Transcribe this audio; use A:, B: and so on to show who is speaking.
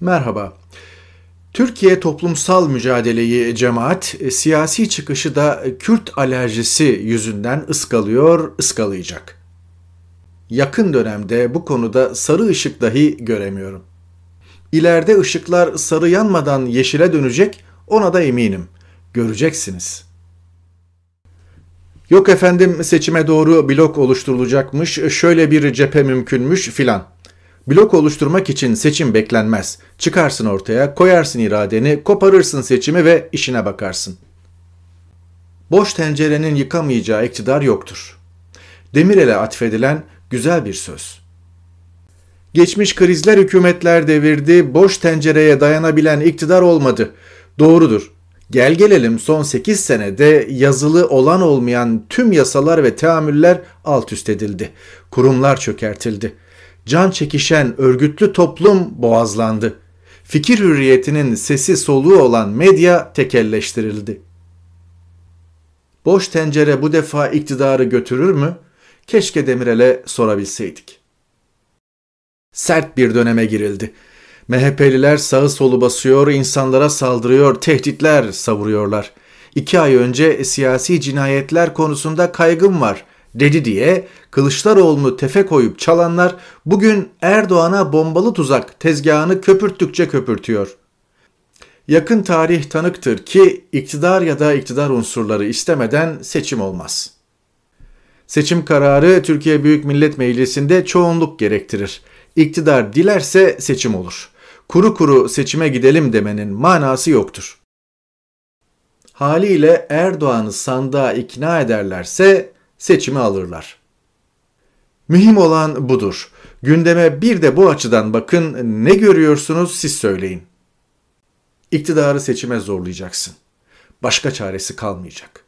A: Merhaba. Türkiye toplumsal mücadeleyi cemaat, e, siyasi çıkışı da Kürt alerjisi yüzünden ıskalıyor, ıskalayacak. Yakın dönemde bu konuda sarı ışık dahi göremiyorum. İleride ışıklar sarı yanmadan yeşile dönecek, ona da eminim. Göreceksiniz. Yok efendim seçime doğru blok oluşturulacakmış, şöyle bir cephe mümkünmüş filan. Blok oluşturmak için seçim beklenmez. Çıkarsın ortaya, koyarsın iradeni, koparırsın seçimi ve işine bakarsın. Boş tencerenin yıkamayacağı iktidar yoktur. Demirel'e atfedilen güzel bir söz. Geçmiş krizler hükümetler devirdi, boş tencereye dayanabilen iktidar olmadı. Doğrudur. Gel gelelim son 8 senede yazılı olan olmayan tüm yasalar ve teamüller alt üst edildi. Kurumlar çökertildi can çekişen örgütlü toplum boğazlandı. Fikir hürriyetinin sesi soluğu olan medya tekelleştirildi. Boş tencere bu defa iktidarı götürür mü? Keşke Demirel'e sorabilseydik. Sert bir döneme girildi. MHP'liler sağı solu basıyor, insanlara saldırıyor, tehditler savuruyorlar. İki ay önce siyasi cinayetler konusunda kaygım var dedi diye Kılıçdaroğlu'nu tefe koyup çalanlar bugün Erdoğan'a bombalı tuzak tezgahını köpürttükçe köpürtüyor. Yakın tarih tanıktır ki iktidar ya da iktidar unsurları istemeden seçim olmaz. Seçim kararı Türkiye Büyük Millet Meclisi'nde çoğunluk gerektirir. İktidar dilerse seçim olur. Kuru kuru seçime gidelim demenin manası yoktur. Haliyle Erdoğan'ı sandığa ikna ederlerse seçimi alırlar. Mühim olan budur. Gündeme bir de bu açıdan bakın ne görüyorsunuz siz söyleyin. İktidarı seçime zorlayacaksın. Başka çaresi kalmayacak.